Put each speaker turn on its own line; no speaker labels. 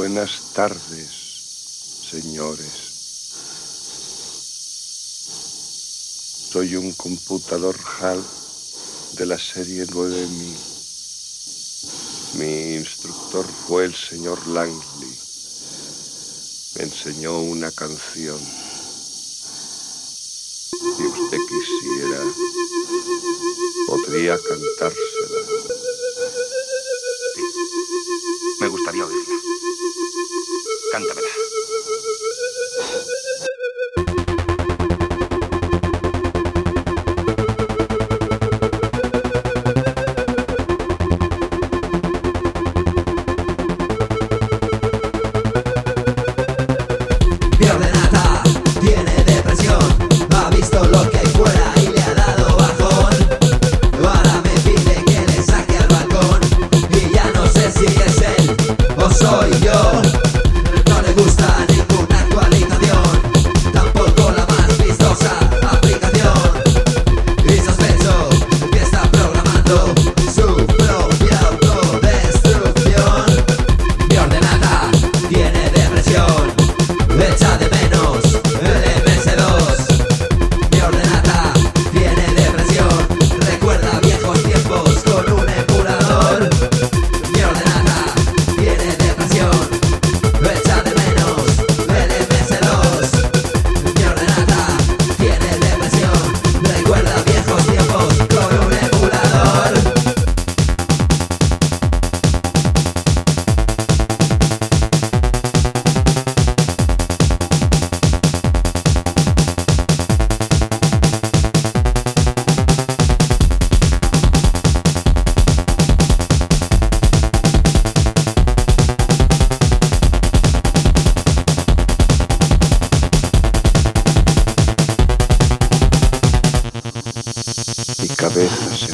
Buenas tardes, señores. Soy un computador HAL de la serie 9000. Mi instructor fue el señor Langley. Me enseñó una canción. Si usted quisiera, podría cantársela.
Alcántara. de
esta